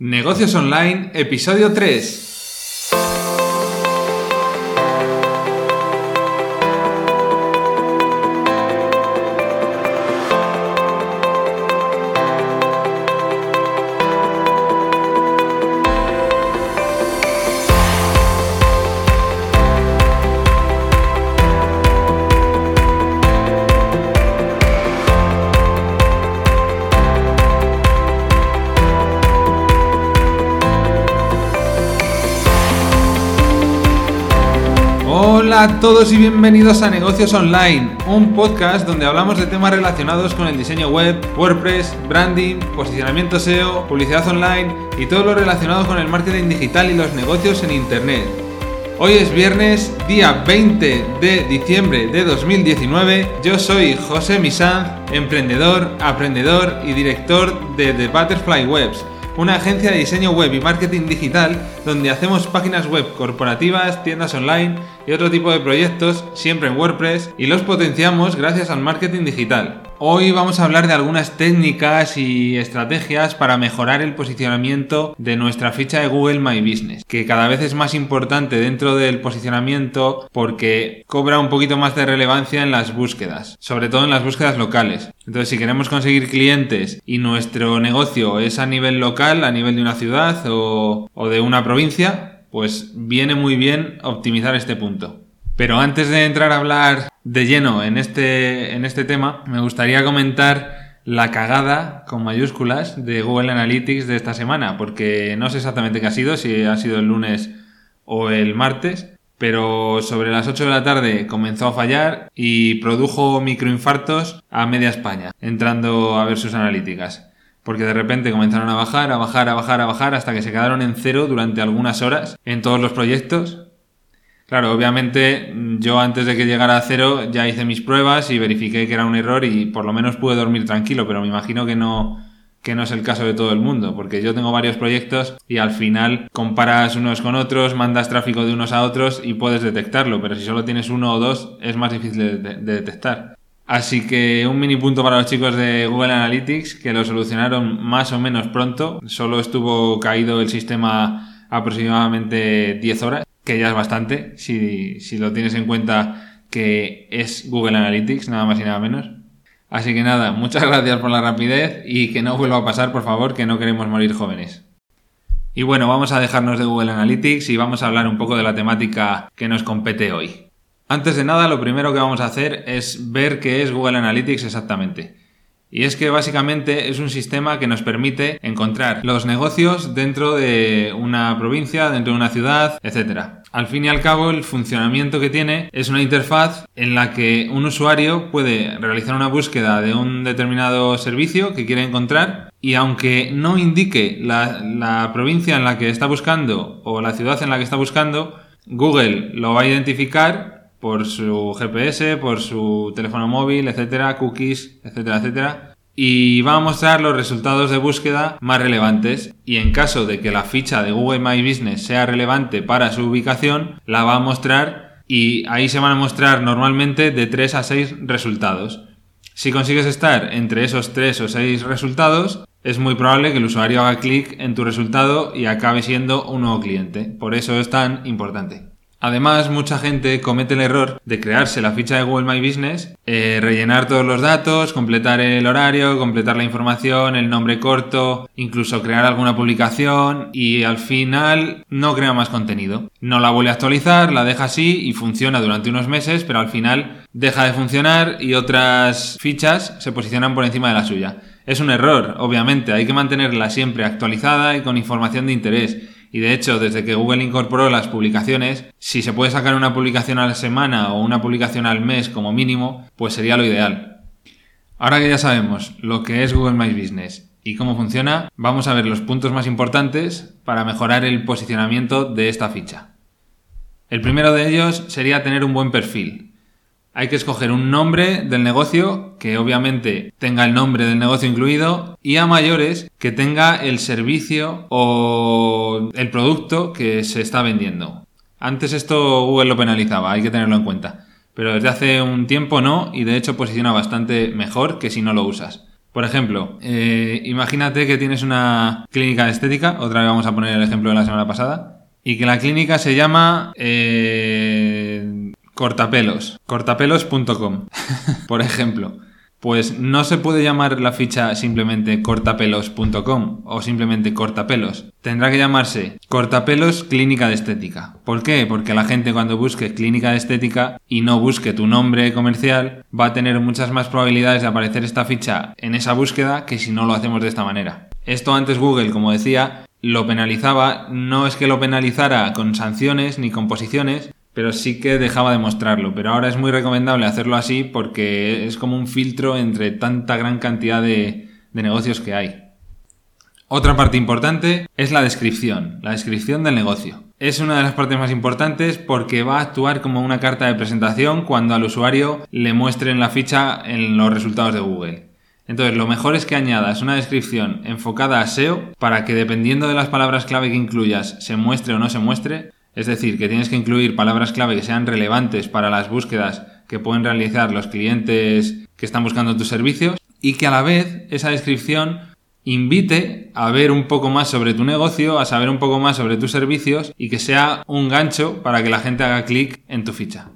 Negocios Online, episodio 3. Hola a todos y bienvenidos a Negocios Online, un podcast donde hablamos de temas relacionados con el diseño web, WordPress, branding, posicionamiento SEO, publicidad online y todo lo relacionado con el marketing digital y los negocios en Internet. Hoy es viernes, día 20 de diciembre de 2019. Yo soy José Misanz, emprendedor, aprendedor y director de The Butterfly Webs una agencia de diseño web y marketing digital donde hacemos páginas web corporativas, tiendas online y otro tipo de proyectos, siempre en WordPress, y los potenciamos gracias al marketing digital. Hoy vamos a hablar de algunas técnicas y estrategias para mejorar el posicionamiento de nuestra ficha de Google My Business, que cada vez es más importante dentro del posicionamiento porque cobra un poquito más de relevancia en las búsquedas, sobre todo en las búsquedas locales. Entonces, si queremos conseguir clientes y nuestro negocio es a nivel local, a nivel de una ciudad o, o de una provincia, pues viene muy bien optimizar este punto. Pero antes de entrar a hablar de lleno en este, en este tema, me gustaría comentar la cagada con mayúsculas de Google Analytics de esta semana, porque no sé exactamente qué ha sido, si ha sido el lunes o el martes, pero sobre las 8 de la tarde comenzó a fallar y produjo microinfartos a media España, entrando a ver sus analíticas. Porque de repente comenzaron a bajar, a bajar, a bajar, a bajar, hasta que se quedaron en cero durante algunas horas en todos los proyectos Claro, obviamente yo antes de que llegara a cero ya hice mis pruebas y verifiqué que era un error y por lo menos pude dormir tranquilo, pero me imagino que no, que no es el caso de todo el mundo, porque yo tengo varios proyectos y al final comparas unos con otros, mandas tráfico de unos a otros y puedes detectarlo, pero si solo tienes uno o dos es más difícil de, de detectar. Así que un mini punto para los chicos de Google Analytics que lo solucionaron más o menos pronto, solo estuvo caído el sistema aproximadamente 10 horas que ya es bastante, si, si lo tienes en cuenta que es Google Analytics, nada más y nada menos. Así que nada, muchas gracias por la rapidez y que no vuelva a pasar, por favor, que no queremos morir jóvenes. Y bueno, vamos a dejarnos de Google Analytics y vamos a hablar un poco de la temática que nos compete hoy. Antes de nada, lo primero que vamos a hacer es ver qué es Google Analytics exactamente. Y es que básicamente es un sistema que nos permite encontrar los negocios dentro de una provincia, dentro de una ciudad, etc. Al fin y al cabo, el funcionamiento que tiene es una interfaz en la que un usuario puede realizar una búsqueda de un determinado servicio que quiere encontrar y aunque no indique la, provincia en la que está buscando o la ciudad en la que está buscando, Google lo va a identificar por su GPS, por su teléfono móvil, etcétera, cookies, etcétera, etcétera. Y va a mostrar los resultados de búsqueda más relevantes y en caso de que la ficha de Google My Business sea relevante para su ubicación, la va a mostrar y ahí se van a mostrar normalmente de 3 a 6 resultados. Si consigues estar entre esos 3 o 6 resultados, es muy probable que el usuario haga clic en tu resultado y acabe siendo un nuevo cliente. Por eso es tan importante. Además, mucha gente comete el error de crearse la ficha de Google My Business, eh, rellenar todos los datos, completar el horario, completar la información, el nombre corto, incluso crear alguna publicación y al final no crea más contenido. No la vuelve a actualizar, la deja así y funciona durante unos meses, pero al final deja de funcionar y otras fichas se posicionan por encima de la suya. Es un error, obviamente, hay que mantenerla siempre actualizada y con información de interés y de hecho, desde que Google incorporó las publicaciones, si se puede sacar una publicación a la semana o una publicación al mes como mínimo, pues sería lo ideal. Ahora que ya sabemos lo que es Google My Business y cómo funciona, vamos a ver los puntos más importantes para mejorar el posicionamiento de esta ficha. El primero de ellos sería tener un buen perfil, hay que escoger un nombre del negocio que obviamente tenga el nombre del negocio incluido y a mayores que tenga el servicio o el producto que se está vendiendo. Antes esto Google lo penalizaba, hay que tenerlo en cuenta. Pero desde hace un tiempo no y de hecho posiciona bastante mejor que si no lo usas. Por ejemplo, eh, imagínate que tienes una clínica estética, otra vez vamos a poner el ejemplo de la semana pasada, y que la clínica se llama eh, cortapelos, cortapelos.com, por ejemplo. Pues no se puede llamar la ficha simplemente cortapelos.com o simplemente cortapelos. Tendrá que llamarse cortapelos clínica de estética. ¿Por qué? Porque la gente cuando busque clínica de estética y no busque tu nombre comercial va a tener muchas más probabilidades de aparecer esta ficha en esa búsqueda que si no lo hacemos de esta manera. Esto antes Google, como decía, lo penalizaba, no es que lo penalizara con sanciones ni con posiciones, pero sí que dejaba de mostrarlo. Pero ahora es muy recomendable hacerlo así porque es como un filtro entre tanta gran cantidad de, negocios que hay. Otra parte importante es la descripción, la descripción del negocio. Es una de las partes más importantes porque va a actuar como una carta de presentación cuando al usuario le muestren la ficha en los resultados de Google. Entonces, lo mejor es que añadas una descripción enfocada a SEO para que dependiendo de las palabras clave que incluyas se muestre o no se muestre, es decir, que tienes que incluir palabras clave que sean relevantes para las búsquedas que pueden realizar los clientes que están buscando tus servicios y que a la vez esa descripción invite a ver un poco más sobre tu negocio, a saber un poco más sobre tus servicios y que sea un gancho para que la gente haga clic en tu ficha.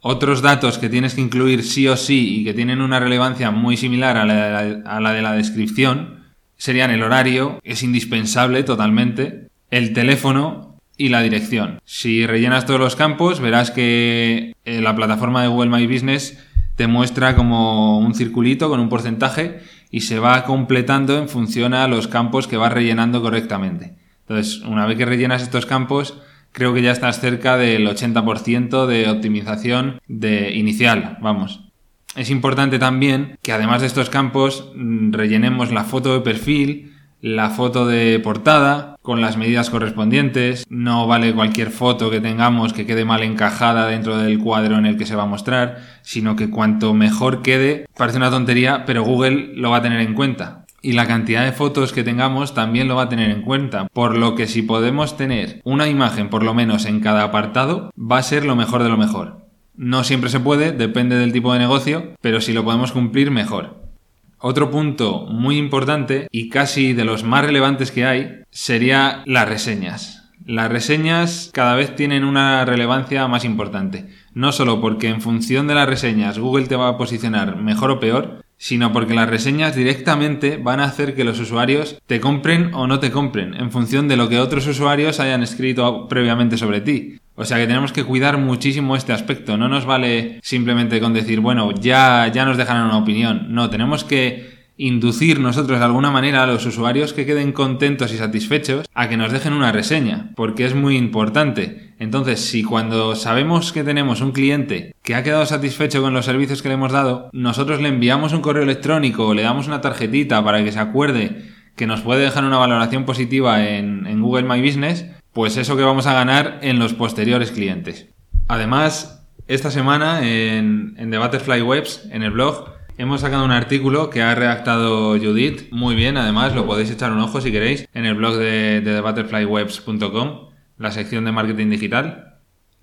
Otros datos que tienes que incluir sí o sí y que tienen una relevancia muy similar a la, a la de la descripción serían el horario, es indispensable totalmente, el teléfono y la dirección. Si rellenas todos los campos, verás que eh, la plataforma de Google My Business te muestra como un circulito con un porcentaje y se va completando en función a los campos que vas rellenando correctamente. Entonces, una vez que rellenas estos campos, creo que ya estás cerca del 80% de optimización de inicial, vamos. Es importante también que además de estos campos mm, rellenemos la foto de perfil, la foto de portada con las medidas correspondientes. No vale cualquier foto que tengamos que quede mal encajada dentro del cuadro en el que se va a mostrar, sino que cuanto mejor quede, parece una tontería, pero Google lo va a tener en cuenta. Y la cantidad de fotos que tengamos también lo va a tener en cuenta. Por lo que si podemos tener una imagen por lo menos en cada apartado, va a ser lo mejor de lo mejor. No siempre se puede, depende del tipo de negocio, pero si lo podemos cumplir, mejor. Otro punto muy importante y casi de los más relevantes que hay sería las reseñas. Las reseñas cada vez tienen una relevancia más importante. No solo porque en función de las reseñas Google te va a posicionar mejor o peor, sino porque las reseñas directamente van a hacer que los usuarios te compren o no te compren, en función de lo que otros usuarios hayan escrito previamente sobre ti. O sea que tenemos que cuidar muchísimo este aspecto. No nos vale simplemente con decir, bueno, ya, ya nos dejarán una opinión. No, tenemos que inducir nosotros de alguna manera a los usuarios que queden contentos y satisfechos a que nos dejen una reseña, porque es muy importante. Entonces, si cuando sabemos que tenemos un cliente que ha quedado satisfecho con los servicios que le hemos dado, nosotros le enviamos un correo electrónico o le damos una tarjetita para que se acuerde que nos puede dejar una valoración positiva en, en Google My Business, pues eso que vamos a ganar en los posteriores clientes. Además, esta semana en, The Butterfly Webs, en el blog, hemos sacado un artículo que ha redactado Judith muy bien, además lo podéis echar un ojo si queréis en el blog de, de thebutterflywebs.com, la sección de marketing digital.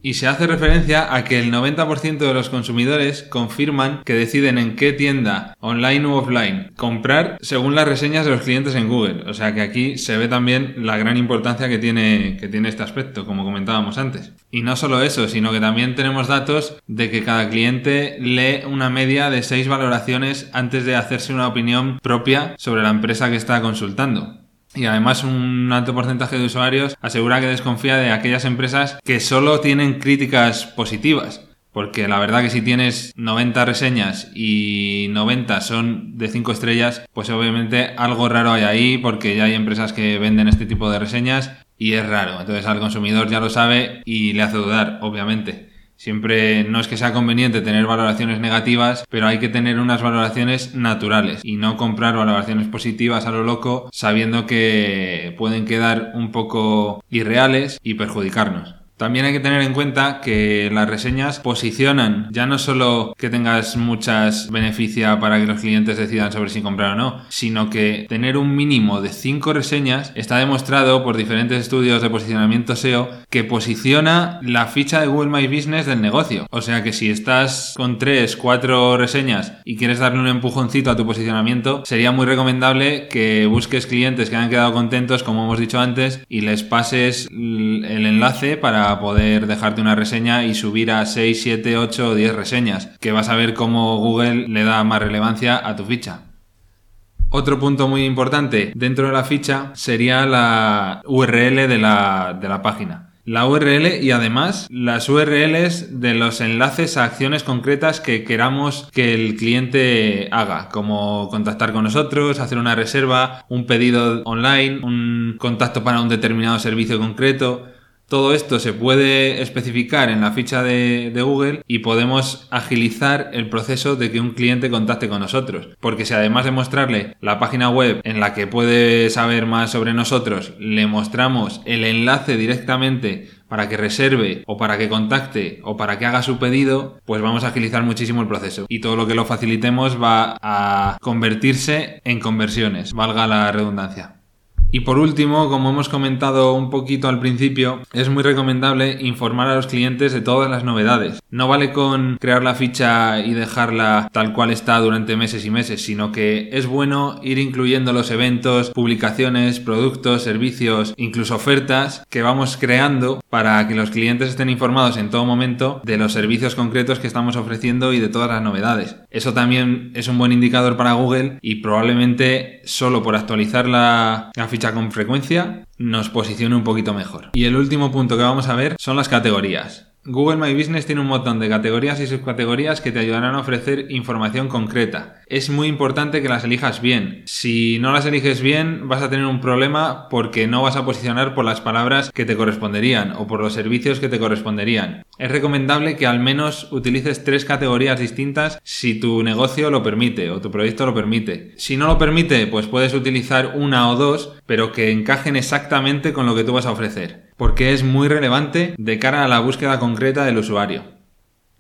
Y se hace referencia a que el 90% de los consumidores confirman que deciden en qué tienda, online u offline, comprar según las reseñas de los clientes en Google. O sea que aquí se ve también la gran importancia que tiene, que tiene este aspecto, como comentábamos antes. Y no solo eso, sino que también tenemos datos de que cada cliente lee una media de 6 valoraciones antes de hacerse una opinión propia sobre la empresa que está consultando. Y además un alto porcentaje de usuarios asegura que desconfía de aquellas empresas que solo tienen críticas positivas. Porque la verdad que si tienes 90 reseñas y 90 son de 5 estrellas, pues obviamente algo raro hay ahí porque ya hay empresas que venden este tipo de reseñas y es raro. Entonces al consumidor ya lo sabe y le hace dudar, obviamente. Siempre no es que sea conveniente tener valoraciones negativas, pero hay que tener unas valoraciones naturales y no comprar valoraciones positivas a lo loco sabiendo que pueden quedar un poco irreales y perjudicarnos. También hay que tener en cuenta que las reseñas posicionan ya no solo que tengas muchas beneficios para que los clientes decidan sobre si comprar o no, sino que tener un mínimo de 5 reseñas está demostrado por diferentes estudios de posicionamiento SEO que posiciona la ficha de Google My Business del negocio. O sea que si estás con 3, 4 reseñas y quieres darle un empujoncito a tu posicionamiento, sería muy recomendable que busques clientes que han quedado contentos, como hemos dicho antes, y les pases el enlace para poder dejarte una reseña y subir a 6, 7, 8 o 10 reseñas, que vas a ver cómo Google le da más relevancia a tu ficha. Otro punto muy importante dentro de la ficha sería la URL de la, de la página la URL y además las URLs de los enlaces a acciones concretas que queramos que el cliente haga, como contactar con nosotros, hacer una reserva, un pedido online, un contacto para un determinado servicio concreto. Todo esto se puede especificar en la ficha de, Google y podemos agilizar el proceso de que un cliente contacte con nosotros. Porque si además de mostrarle la página web en la que puede saber más sobre nosotros, le mostramos el enlace directamente para que reserve o para que contacte o para que haga su pedido, pues vamos a agilizar muchísimo el proceso. Y todo lo que lo facilitemos va a convertirse en conversiones, valga la redundancia. Y por último, como hemos comentado un poquito al principio, es muy recomendable informar a los clientes de todas las novedades. No vale con crear la ficha y dejarla tal cual está durante meses y meses, sino que es bueno ir incluyendo los eventos, publicaciones, productos, servicios, incluso ofertas que vamos creando para que los clientes estén informados en todo momento de los servicios concretos que estamos ofreciendo y de todas las novedades. Eso también es un buen indicador para Google y probablemente solo por actualizar la, ficha con frecuencia nos posicione un poquito mejor. Y el último punto que vamos a ver son las categorías. Google My Business tiene un montón de categorías y subcategorías que te ayudarán a ofrecer información concreta. Es muy importante que las elijas bien. Si no las eliges bien, vas a tener un problema porque no vas a posicionar por las palabras que te corresponderían o por los servicios que te corresponderían. Es recomendable que al menos utilices tres categorías distintas si tu negocio lo permite o tu proyecto lo permite. Si no lo permite, pues puedes utilizar una o dos, pero que encajen exactamente con lo que tú vas a ofrecer porque es muy relevante de cara a la búsqueda concreta del usuario.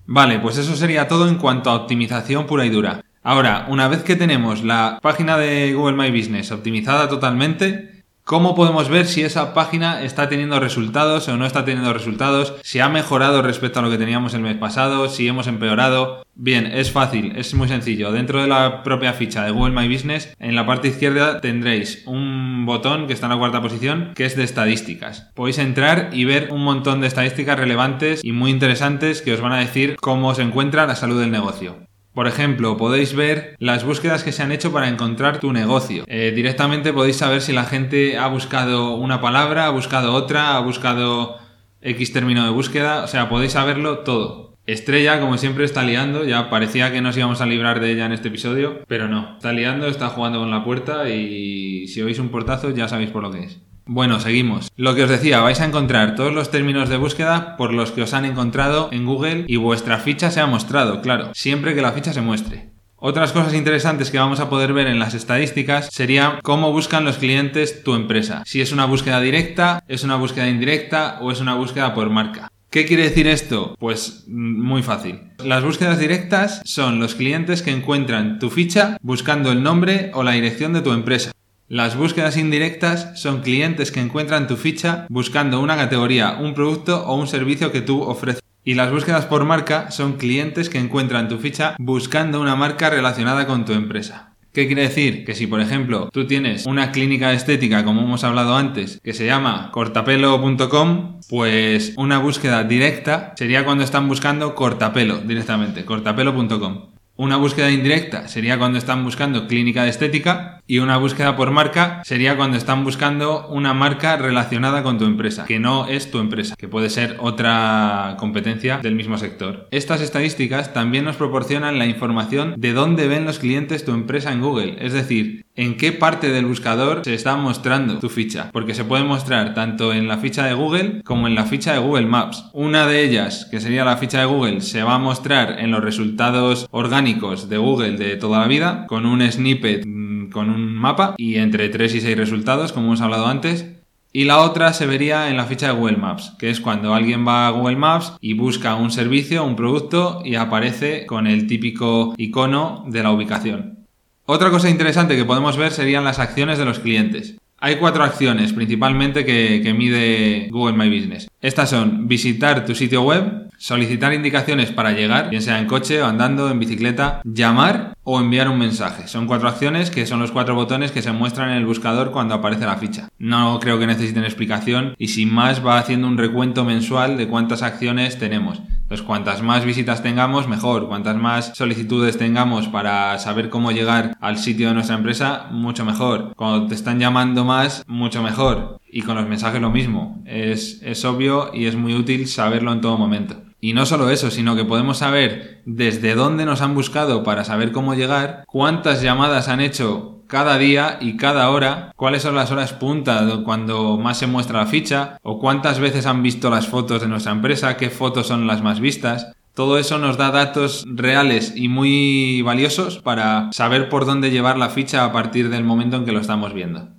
Vale, pues eso sería todo en cuanto a optimización pura y dura. Ahora, una vez que tenemos la página de Google My Business optimizada totalmente, ¿Cómo podemos ver si esa página está teniendo resultados o no está teniendo resultados? Si ha mejorado respecto a lo que teníamos el mes pasado, si hemos empeorado. Bien, es fácil, es muy sencillo. Dentro de la propia ficha de Google My Business, en la parte izquierda tendréis un botón que está en la cuarta posición, que es de estadísticas. Podéis entrar y ver un montón de estadísticas relevantes y muy interesantes que os van a decir cómo se encuentra la salud del negocio. Por ejemplo, podéis ver las búsquedas que se han hecho para encontrar tu negocio. Eh, directamente podéis saber si la gente ha buscado una palabra, ha buscado otra, ha buscado X término de búsqueda. O sea, podéis saberlo todo. Estrella, como siempre, está liando. Ya parecía que nos íbamos a librar de ella en este episodio, pero no. Está liando, está jugando con la puerta y si oís un portazo ya sabéis por lo que es. Bueno, seguimos. Lo que os decía, vais a encontrar todos los términos de búsqueda por los que os han encontrado en Google y vuestra ficha se ha mostrado, claro, siempre que la ficha se muestre. Otras cosas interesantes que vamos a poder ver en las estadísticas sería cómo buscan los clientes tu empresa. Si es una búsqueda directa, es una búsqueda indirecta o es una búsqueda por marca. ¿Qué quiere decir esto? Pues mm, muy fácil. Las búsquedas directas son los clientes que encuentran tu ficha buscando el nombre o la dirección de tu empresa. Las búsquedas indirectas son clientes que encuentran tu ficha buscando una categoría, un producto o un servicio que tú ofreces. Y las búsquedas por marca son clientes que encuentran tu ficha buscando una marca relacionada con tu empresa. ¿Qué quiere decir? Que si por ejemplo tú tienes una clínica estética como hemos hablado antes que se llama cortapelo.com, pues una búsqueda directa sería cuando están buscando cortapelo directamente, cortapelo.com. Una búsqueda indirecta sería cuando están buscando clínica de estética y una búsqueda por marca sería cuando están buscando una marca relacionada con tu empresa, que no es tu empresa, que puede ser otra competencia del mismo sector. Estas estadísticas también nos proporcionan la información de dónde ven los clientes tu empresa en Google, es decir, en qué parte del buscador se está mostrando tu ficha, porque se puede mostrar tanto en la ficha de Google como en la ficha de Google Maps. Una de ellas, que sería la ficha de Google, se va a mostrar en los resultados orgánicos de Google de toda la vida, con un snippet, mm, con un mapa y entre 3 y 6 resultados, como hemos hablado antes. Y la otra se vería en la ficha de Google Maps, que es cuando alguien va a Google Maps y busca un servicio, un producto y aparece con el típico icono de la ubicación. Otra cosa interesante que podemos ver serían las acciones de los clientes. Hay cuatro acciones principalmente que, mide Google My Business. Estas son visitar tu sitio web, solicitar indicaciones para llegar, bien sea en coche o andando, en bicicleta, llamar o enviar un mensaje. Son cuatro acciones que son los cuatro botones que se muestran en el buscador cuando aparece la ficha. No creo que necesiten explicación y sin más va haciendo un recuento mensual de cuántas acciones tenemos. Pues cuantas más visitas tengamos, mejor. Cuantas más solicitudes tengamos para saber cómo llegar al sitio de nuestra empresa, mucho mejor. Cuando te están llamando más, mucho mejor. Y con los mensajes lo mismo. Es, es obvio y es muy útil saberlo en todo momento. Y no solo eso, sino que podemos saber desde dónde nos han buscado para saber cómo llegar, cuántas llamadas han hecho cada día y cada hora, cuáles son las horas punta cuando más se muestra la ficha, o cuántas veces han visto las fotos de nuestra empresa, qué fotos son las más vistas. Todo eso nos da datos reales y muy valiosos para saber por dónde llevar la ficha a partir del momento en que lo estamos viendo.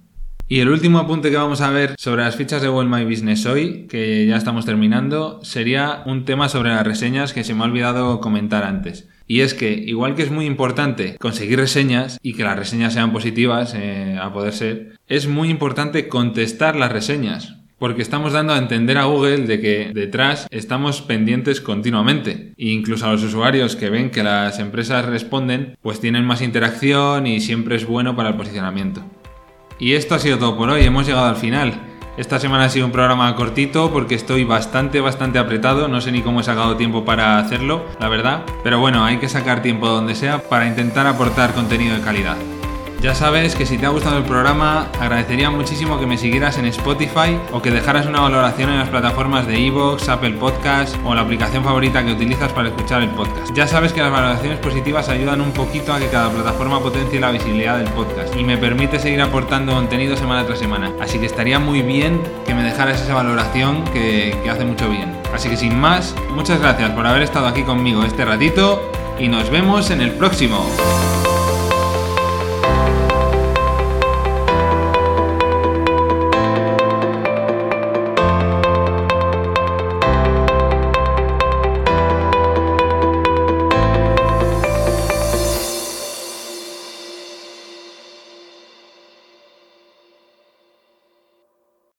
Y el último apunte que vamos a ver sobre las fichas de Google My Business hoy, que ya estamos terminando, sería un tema sobre las reseñas que se me ha olvidado comentar antes. Y es que, igual que es muy importante conseguir reseñas y que las reseñas sean positivas, eh, a poder ser, es muy importante contestar las reseñas. Porque estamos dando a entender a Google de que detrás estamos pendientes continuamente. E incluso a los usuarios que ven que las empresas responden, pues tienen más interacción y siempre es bueno para el posicionamiento. Y esto ha sido todo por hoy, hemos llegado al final. Esta semana ha sido un programa cortito porque estoy bastante, bastante apretado. No sé ni cómo he sacado tiempo para hacerlo, la verdad. Pero bueno, hay que sacar tiempo donde sea para intentar aportar contenido de calidad. Ya sabes que si te ha gustado el programa, agradecería muchísimo que me siguieras en Spotify o que dejaras una valoración en las plataformas de Evox, Apple Podcast o la aplicación favorita que utilizas para escuchar el podcast. Ya sabes que las valoraciones positivas ayudan un poquito a que cada plataforma potencie la visibilidad del podcast y me permite seguir aportando contenido semana tras semana. Así que estaría muy bien que me dejaras esa valoración que, que hace mucho bien. Así que sin más, muchas gracias por haber estado aquí conmigo este ratito y nos vemos en el próximo.